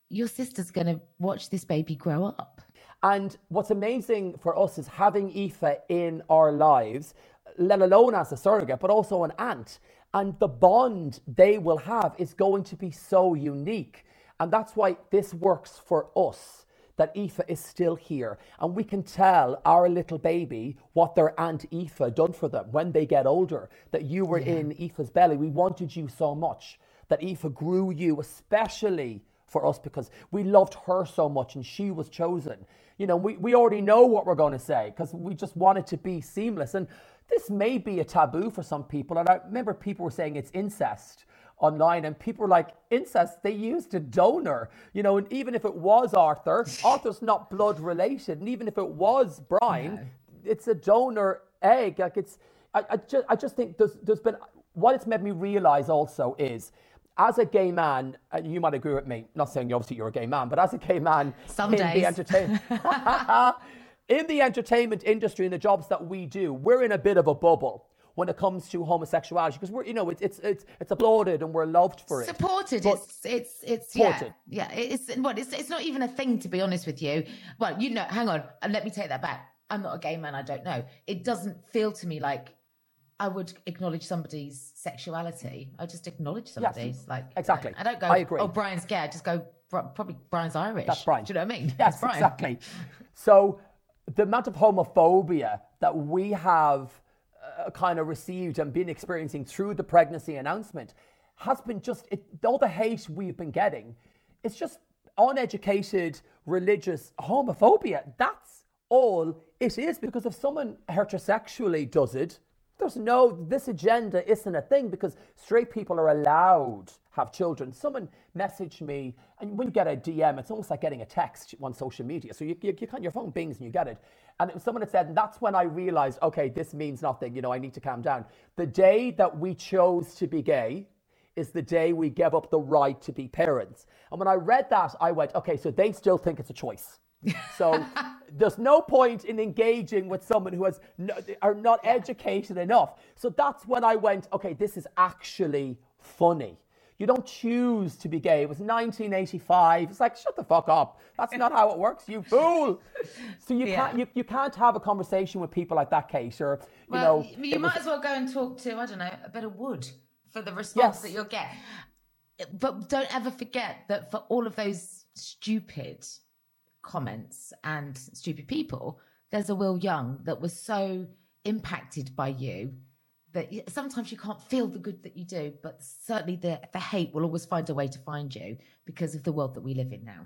Your sister's going to watch this baby grow up. And what's amazing for us is having Aoife in our lives, let alone as a surrogate, but also an aunt. And the bond they will have is going to be so unique. And that's why this works for us that Aoife is still here. And we can tell our little baby what their Aunt Aoife done for them when they get older. That you were yeah. in Aoife's belly. We wanted you so much. That Aoife grew you, especially for us, because we loved her so much and she was chosen. You know, we, we already know what we're going to say because we just want it to be seamless. And this may be a taboo for some people. And I remember people were saying it's incest online and people were like incest they used a donor you know and even if it was arthur *laughs* arthur's not blood related and even if it was brian no. it's a donor egg like it's I, I, just, I just think there's, there's been what it's made me realize also is as a gay man, and you might agree with me, not saying obviously you're a gay man, but as a gay man Some in days. the entertainment *laughs* *laughs* in the entertainment industry and the jobs that we do, we're in a bit of a bubble when it comes to homosexuality because we're you know it's it's it's it's applauded and we're loved for it supported but it's it's it's supported. yeah yeah it's what it's it's not even a thing to be honest with you well you know hang on and let me take that back i'm not a gay man i don't know it doesn't feel to me like I would acknowledge somebody's sexuality. I just acknowledge somebody's yes, like exactly. I don't go. I agree. Oh, Brian's gay. I just go. Probably Brian's Irish. That's Brian. Do you know what I mean? Yes, exactly. So the amount of homophobia that we have uh, kind of received and been experiencing through the pregnancy announcement has been just it, all the hate we've been getting. It's just uneducated religious homophobia. That's all it is. Because if someone heterosexually does it, there's no, this agenda isn't a thing because straight people are allowed have children. Someone messaged me, and when you get a DM, it's almost like getting a text on social media. So you, you, you can, your phone bings and you get it. And it was someone had said, and that's when I realized, okay, this means nothing. You know, I need to calm down. The day that we chose to be gay is the day we gave up the right to be parents. And when I read that, I went, okay, so they still think it's a choice. *laughs* So there's no point in engaging with someone who has no, are not educated enough. So that's when I went, okay, this is actually funny. You don't choose to be gay. It was 1985. It's like, shut the fuck up. That's not how it works, you fool. So you yeah. can't you, you can't have a conversation with people like that, Kate, or you well, know. You might was, as well go and talk to, I don't know, a bit of wood for the response yes. that you'll get. But don't ever forget that for all of those stupid comments and stupid people, there's a Will Young that was so impacted by you that sometimes you can't feel the good that you do, but certainly the, the hate will always find a way to find you because of the world that we live in now.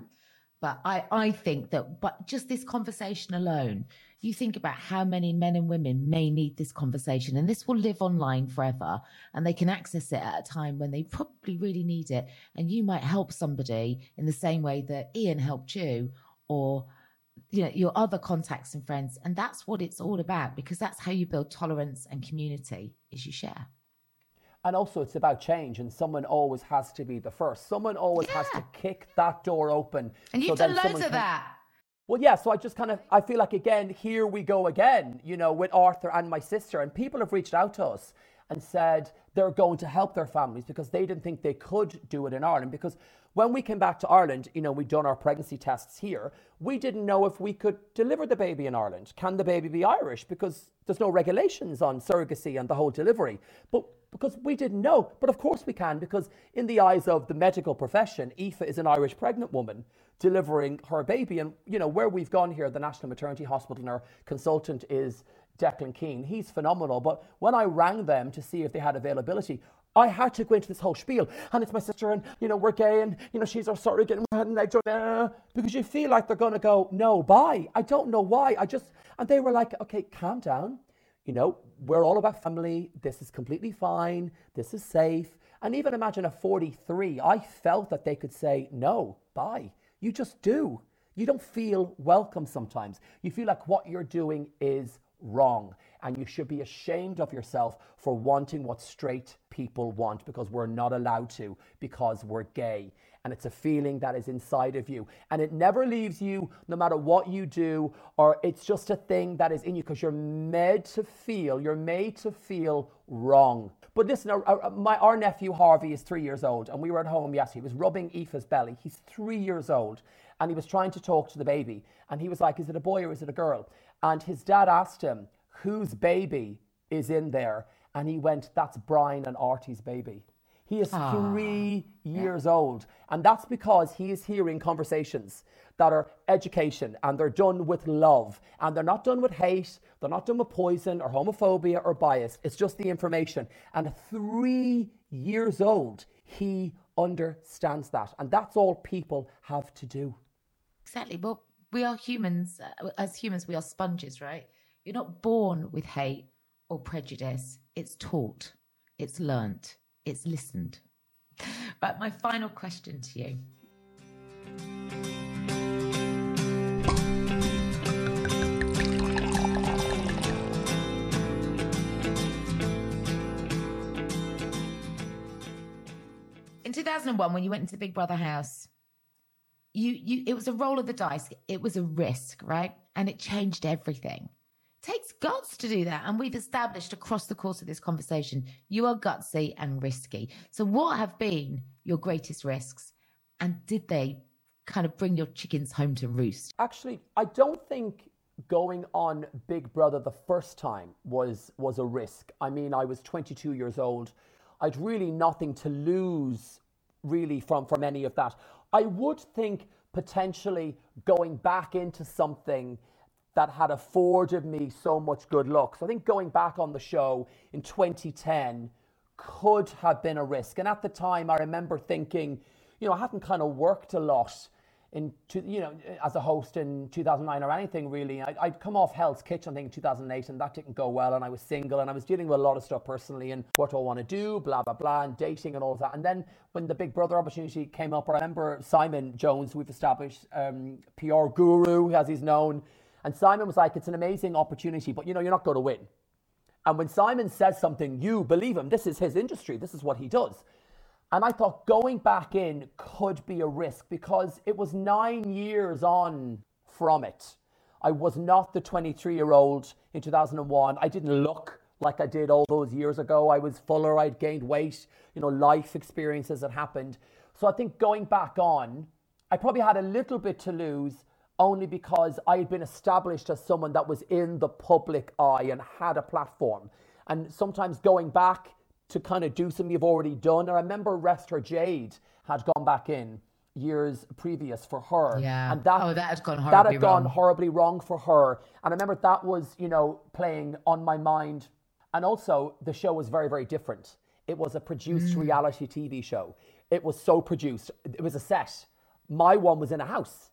But I, I think that, but just this conversation alone, you think about how many men and women may need this conversation, and this will live online forever, and they can access it at a time when they probably really need it. And you might help somebody in the same way that Ian helped you, or you know your other contacts and friends. And that's what it's all about because that's how you build tolerance and community is you share. And also it's about change and someone always has to be the first. Someone always yeah. has to kick that door open and you've so done loads of can... that. Well yeah so i just kind of i feel like again here we go again you know with arthur and my sister and people have reached out to us and said they're going to help their families because they didn't think they could do it in ireland because when we came back to Ireland, you know, we'd done our pregnancy tests here. We didn't know if we could deliver the baby in Ireland. Can the baby be Irish? Because there's no regulations on surrogacy and the whole delivery. But because we didn't know. But of course we can, because in the eyes of the medical profession, Aoife is an Irish pregnant woman delivering her baby. And, you know, where we've gone here, the National Maternity Hospital, and our consultant is Declan Keane. He's phenomenal. But when I rang them to see if they had availability, I had to go into this whole spiel, and it's my sister, and you know we're gay, and you know she's our surrogate, and I don't, uh, because you feel like they're to go, no, bye. I don't know why. I just, and they were like, okay, calm down. You know, we're all about family. This is completely fine. This is safe. And even imagine a 43. I felt that they could say, no, bye. You just do. You don't feel welcome sometimes. You feel like what you're doing is wrong. And you should be ashamed of yourself for wanting what straight people want because we're not allowed to because we're gay. And it's a feeling that is inside of you. And it never leaves you no matter what you do, or it's just a thing that is in you because you're made to feel, you're made to feel wrong. But listen, our, our, my, our nephew Harvey is three years old, and we were at home yesterday. He was rubbing Aoife's belly. He's three years old, and he was trying to talk to the baby. And he was like, Is it a boy or is it a girl? And his dad asked him, Whose baby is in there? And he went, That's Brian and Artie's baby. He is Aww. three years yeah. old. And that's because he is hearing conversations that are education and they're done with love and they're not done with hate, they're not done with poison or homophobia or bias. It's just the information. And three years old, he understands that. And that's all people have to do. Exactly. Well, we are humans. Uh, as humans, we are sponges, right? You're not born with hate or prejudice. It's taught, it's learnt, it's listened. But my final question to you. In 2001, when you went into the Big Brother house, you you it was a roll of the dice. It was a risk, right? And it changed everything. It takes guts to do that. And we've established across the course of this conversation, you are gutsy and risky. So what have been your greatest risks? And did they kind of bring your chickens home to roost? Actually, I don't think going on Big Brother the first time was was a risk. I mean, I was 22 years old. I'd really nothing to lose really from from any of that. I would think potentially going back into something that had afforded me so much good luck. So I think going back on the show in 2010 could have been a risk. And at the time, I remember thinking, you know, I hadn't kind of worked a lot in, you know, as a host in 2009 or anything really. I'd, I'd come off Hell's Kitchen, I think, in 2008, and that didn't go well. And I was single, and I was dealing with a lot of stuff personally, and what do I want to do, blah blah blah, and dating and all of that. And then when the Big Brother opportunity came up, I remember Simon Jones, we've established um, PR guru, as he's known, and Simon was like, "It's an amazing opportunity, but you know, you're not going to win." And when Simon says something, you believe him. This is his industry. This is what he does. And I thought going back in could be a risk because it was nine years on from it. I was not the 23 year old in 2001. I didn't look like I did all those years ago. I was fuller, I'd gained weight, you know, life experiences had happened. So I think going back on, I probably had a little bit to lose only because I had been established as someone that was in the public eye and had a platform. And sometimes going back to kind of do something you've already done. I remember Rest Her Jade had gone back in years previous for her. Yeah. And that, oh, that had gone horribly that had wrong. gone horribly wrong for her. And I remember that was, you know, playing on my mind. And also the show was very, very different. It was a produced Mm. reality TV show. It was so produced. It was a set. My one was in a house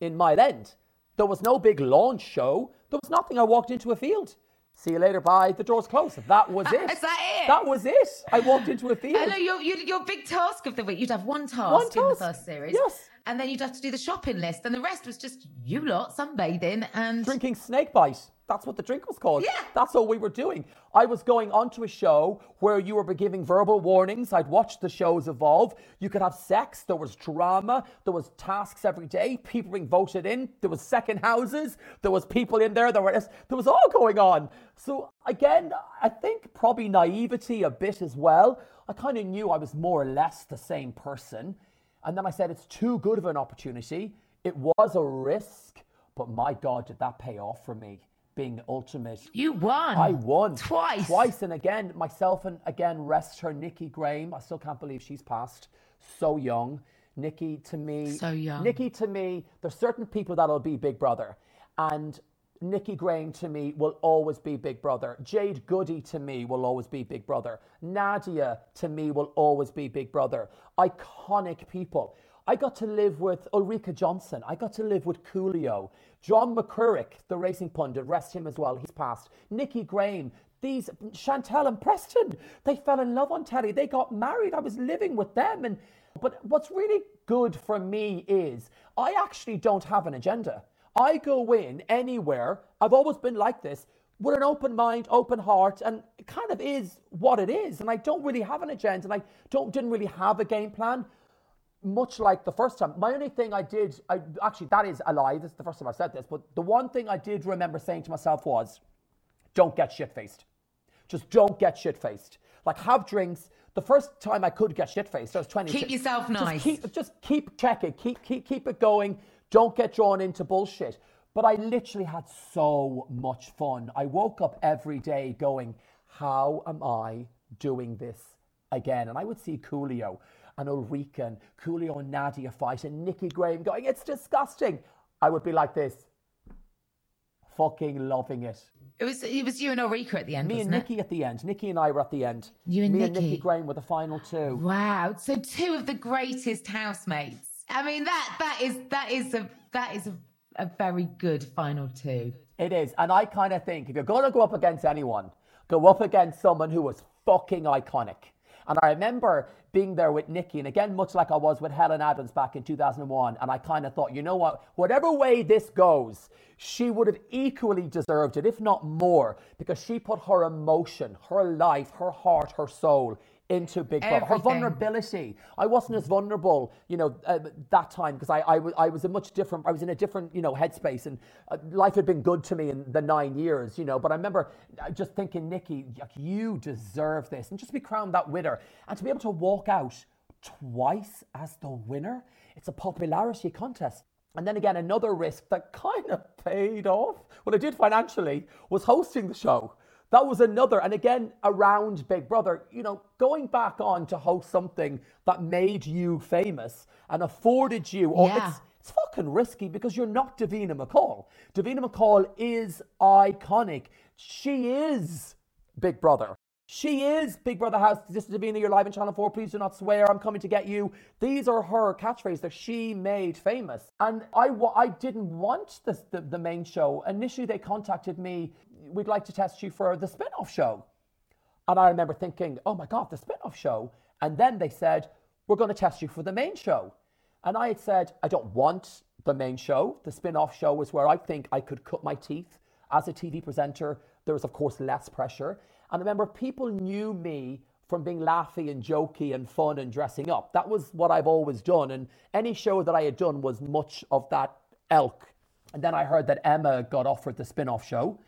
in Mile End. There was no big launch show. There was nothing. I walked into a field. See you later. Bye. The door's closed. That was it. Is that it? That was it. I walked into a field. I know your, your your big task of the week. You'd have one task, One in the task, first series, yes. and then you'd have to do the shopping list, and the rest was just you lot sunbathing and drinking snake bite. That's what the drink was called. Yeah. That's all we were doing. I was going onto a show where you were giving verbal warnings. I'd watched the shows evolve. You could have sex. There was drama. There was tasks every day. People being voted in. There was second houses. There was people in there. There were there was all going on. So again, I think probably naivety a bit as well. I kind of knew I was more or less the same person. And then I said, it's too good of an opportunity. It was a risk, but my God, did that pay off for me being ultimate. you won. I won twice. Twice, and again, myself and again, rest her Nikki Graham. I still can't believe she's passed. So young. Nikki to me. So young. Nikki to me, there's certain people that'll be Big Brother. And Nikki Graham to me will always be Big Brother. Jade Goody to me will always be Big Brother. Nadia to me will always be Big Brother. Iconic people. I got to live with Ulrika Jonsson. I got to live with Coolio. John McCririck, the racing pundit, rest him as well. He's passed. Nikki Graham. These Chantelle and Preston, they fell in love on telly. They got married. I was living with them. And but what's really good for me is I actually don't have an agenda. I go in anywhere. I've always been like this with an open mind, open heart, and it kind of is what it is. And I don't really have an agenda, and I don't didn't really have a game plan. Much like the first time, my only thing I did, I actually that is a lie. This is the first time I've said this, but the one thing I did remember saying to myself was, "Don't get shit faced. Just don't get shit faced. Like have drinks." The first time I could get shit faced, I was twenty. Keep yourself Just nice. keep, just keep checking, keep keep keep it going. Don't get drawn into bullshit. But I literally had so much fun. I woke up every day going, "How am I doing this again?" And I would see Coolio and Ulrika and Coolio and Nadia fight and Nikki Graham going, "It's disgusting." I would be like this, fucking loving it. It was it was you and Ulrika at the end, Me and wasn't it? Nikki at the end. Nikki and I were at the end. You and Me and Nikki. Nikki Graham were the final two. Wow. So two of the greatest housemates. I mean that that is that is a that is a, a very good final two. It is. And I kind of think if you're going to go up against anyone, go up against someone who was fucking iconic. And I remember being there with Nikki, and again, much like I was with Helen Adams back in 2001, and I kind of thought, you know what, whatever way this goes, she would have equally deserved it, if not more, because she put her emotion, her life, her heart, her soul into Big Brother. Her vulnerability. I wasn't as vulnerable, you know, uh, that time because I, I, w- I was I was in a much different, I was in a different, you know, headspace and uh, life had been good to me in the nine years, you know. But I remember uh, just thinking, Nikki, you deserve this. And just to be crowned that winner and to be able to walk out twice as the winner, it's a popularity contest. And then again, another risk that kind of paid off, what it did financially, was hosting the show. That was another, and again, around Big Brother, you know, going back on to host something that made you famous and afforded you, or Yeah. it's, It's fucking risky because you're not Davina McCall. Davina McCall is iconic. She is Big Brother. She is Big Brother House. This is Davina, you're live in Channel 4. Please do not swear. I'm coming to get you. These are her catchphrases that she made famous. And I, I didn't want this, the, the main show. Initially, they contacted me. We'd like to test you for the spin off show. And I remember thinking, oh my God, the spin off show. And then they said, we're going to test you for the main show. And I had said, I don't want the main show. The spin off show is where I think I could cut my teeth as a TV presenter. There was, of course, less pressure. And I remember, people knew me from being laughy and jokey and fun and dressing up. That was what I've always done. And any show that I had done was much of that elk. And then I heard that Emma got offered the spin off show.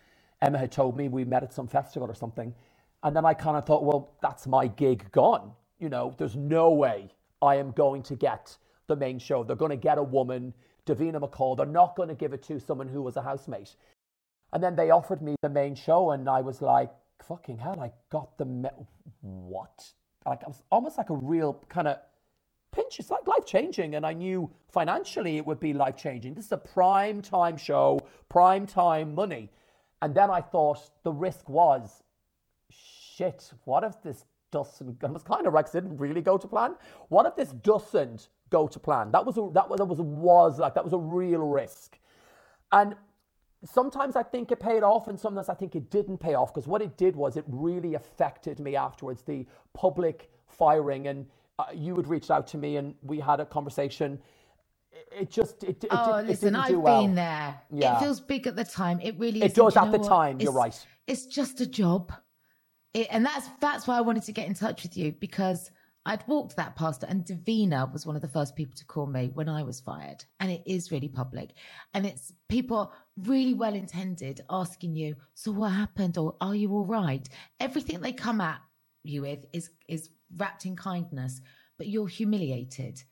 Emma had told me we met at some festival or something. And then I kind of thought, well, that's my gig gone. You know, there's no way I am going to get the main show. They're going to get a woman, Davina McCall. They're not going to give it to someone who was a housemate. And then they offered me the main show, and I was like, fucking hell, I got the me- what? Like I was almost like a real kind of pinch. It's like life changing, and I knew financially it would be life changing. This is a prime time show, prime time money, and then I thought the risk was, shit. What if this doesn't? *laughs* I was kind of Rex didn't really go to plan. What if this doesn't go to plan? That was a, that was that was was like that was a real risk, and sometimes I think it paid off and sometimes I think it didn't pay off because what it did was it really affected me afterwards, the public firing. And uh, you had reached out to me and we had a conversation. It just, it, it, oh, it, listen, I've well. been there. Yeah. It feels big at the time. It really It does at the what? time, you're right. It's just a job. It, and that's that's why I wanted to get in touch with you because I'd walked that past and Davina was one of the first people to call me when I was fired. And it is really public. And it's people really well intended asking you, so what happened? Or are you all right? Everything they come at you with is is wrapped in kindness, but you're humiliated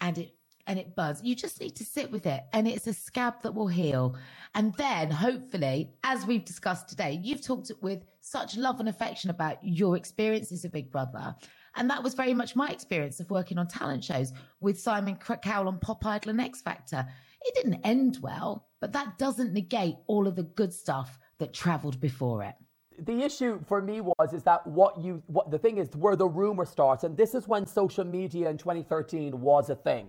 and it and it burns. You just need to sit with it and it's a scab that will heal. And then hopefully, as we've discussed today, you've talked with such love and affection about your experiences of Big Brother. And that was very much my experience of working on talent shows with Simon Cowell on Pop Idol and X Factor. It didn't end well, but that doesn't negate all of the good stuff that traveled before it. the issue for me was is that what you what the thing is where the rumor starts and this is when social media in 2013 was a thing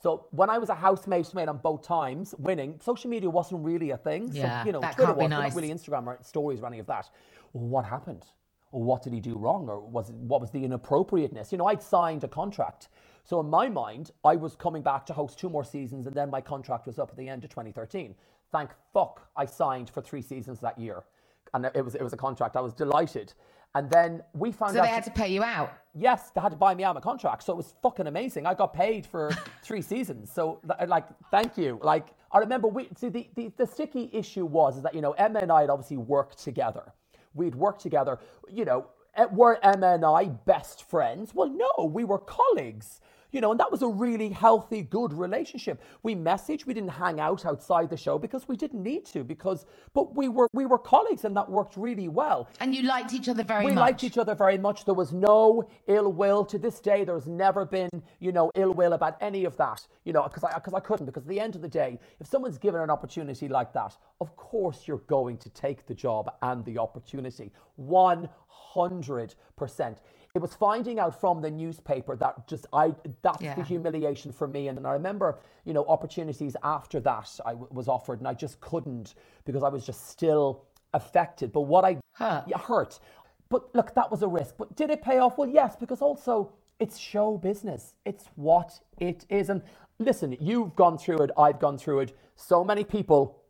so when I was a housemate mate on both times winning. Social media wasn't really a thing. Yeah, so you know that Twitter can't be was nice. really Instagram or stories or any of that. What happened? Or what did he do wrong? Or was it, what was the inappropriateness? You know I'd signed a contract. So in my mind I was coming back to host two more seasons and then my contract was up at the end of 2013 thank fuck I signed for three seasons that year. And it was it was a contract. I was delighted, and then we found So out. they had to pay you out. yes, they had to buy me out of my contract, so it was fucking amazing. I got paid for *laughs* three seasons, so like, thank you. Like, I remember we see the, the the sticky issue was is that you know Emma and I had obviously worked together. We'd worked together. You know, eh, were Emma and I best friends? Well, no, we were colleagues. You know, and that was a really healthy, good relationship. We messaged, we didn't hang out outside the show because we didn't need to, because but we were we were colleagues and that worked really well. And you liked each other very we much. We liked each other very much. There was no ill will to this day. There's never been, you know, ill will about any of that. You know, because I because I couldn't. Because at the end of the day, if someone's given an opportunity like that, of course you're going to take the job and the opportunity. One hundred percent. It was finding out from the newspaper that just I that's Yeah. the humiliation for me. And, and I remember, you know, opportunities after that I w- was offered, and I just couldn't because I was just still affected. But what I Hurt. yeah, hurt. But look, that was a risk. But did it pay off? Well, yes, because also it's show business. It's what it is. And listen, you've gone through it. I've gone through it. So many people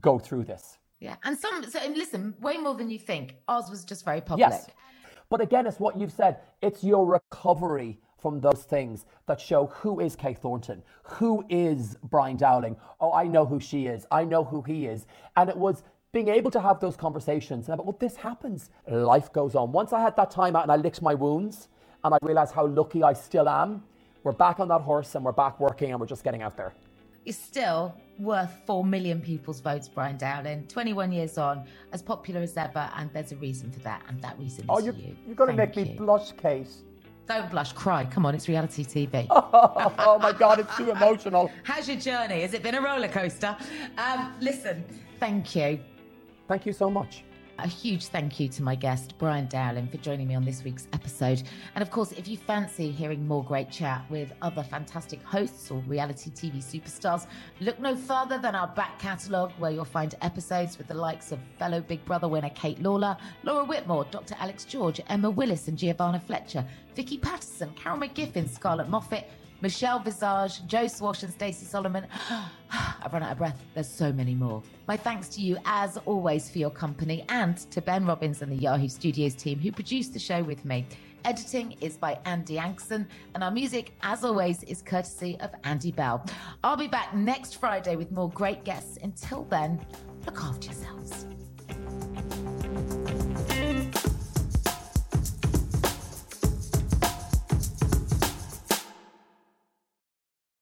go through this. Yeah, and some. So and listen, way more than you think. Oz was just very public. Yes. But again, it's what you've said. It's your recovery from those things that show who is Kate Thornton, who is Brian Dowling. Oh, I know who she is. I know who he is. And it was being able to have those conversations and about, well, this happens. Life goes on. Once I had that time out and I licked my wounds and I realized how lucky I still am, we're back on that horse and we're back working and we're just getting out there. You still worth four million people's votes, Brian Dowling. 21 years on, as popular as ever, and there's a reason for that, and that reason is Oh, you're, you. you're going to make me you. blush, Kate. Don't blush, cry. Come on, it's reality TV. *laughs* oh my God, it's too emotional. *laughs* How's your journey? Has it been a roller coaster? Um, listen, thank you. Thank you so much. A huge thank you to my guest, Brian Dowling, for joining me on this week's episode. And of course, if you fancy hearing more great chat with other fantastic hosts or reality TV superstars, look no further than our back catalogue, where you'll find episodes with the likes of fellow Big Brother winner Kate Lawler, Laura Whitmore, Dr. Alex George, Emma Willis and Giovanna Fletcher, Vicky Pattison, Carol McGiffin, Scarlett Moffatt, Michelle Visage, Joe Swash, and Stacey Solomon. *gasps* I've run out of breath. There's so many more. My thanks to you, as always, for your company and to Ben Robbins and the Yahoo Studios team who produced the show with me. Editing is by Andy Ankson, and our music, as always, is courtesy of Andy Bell. I'll be back next Friday with more great guests. Until then, look after yourselves.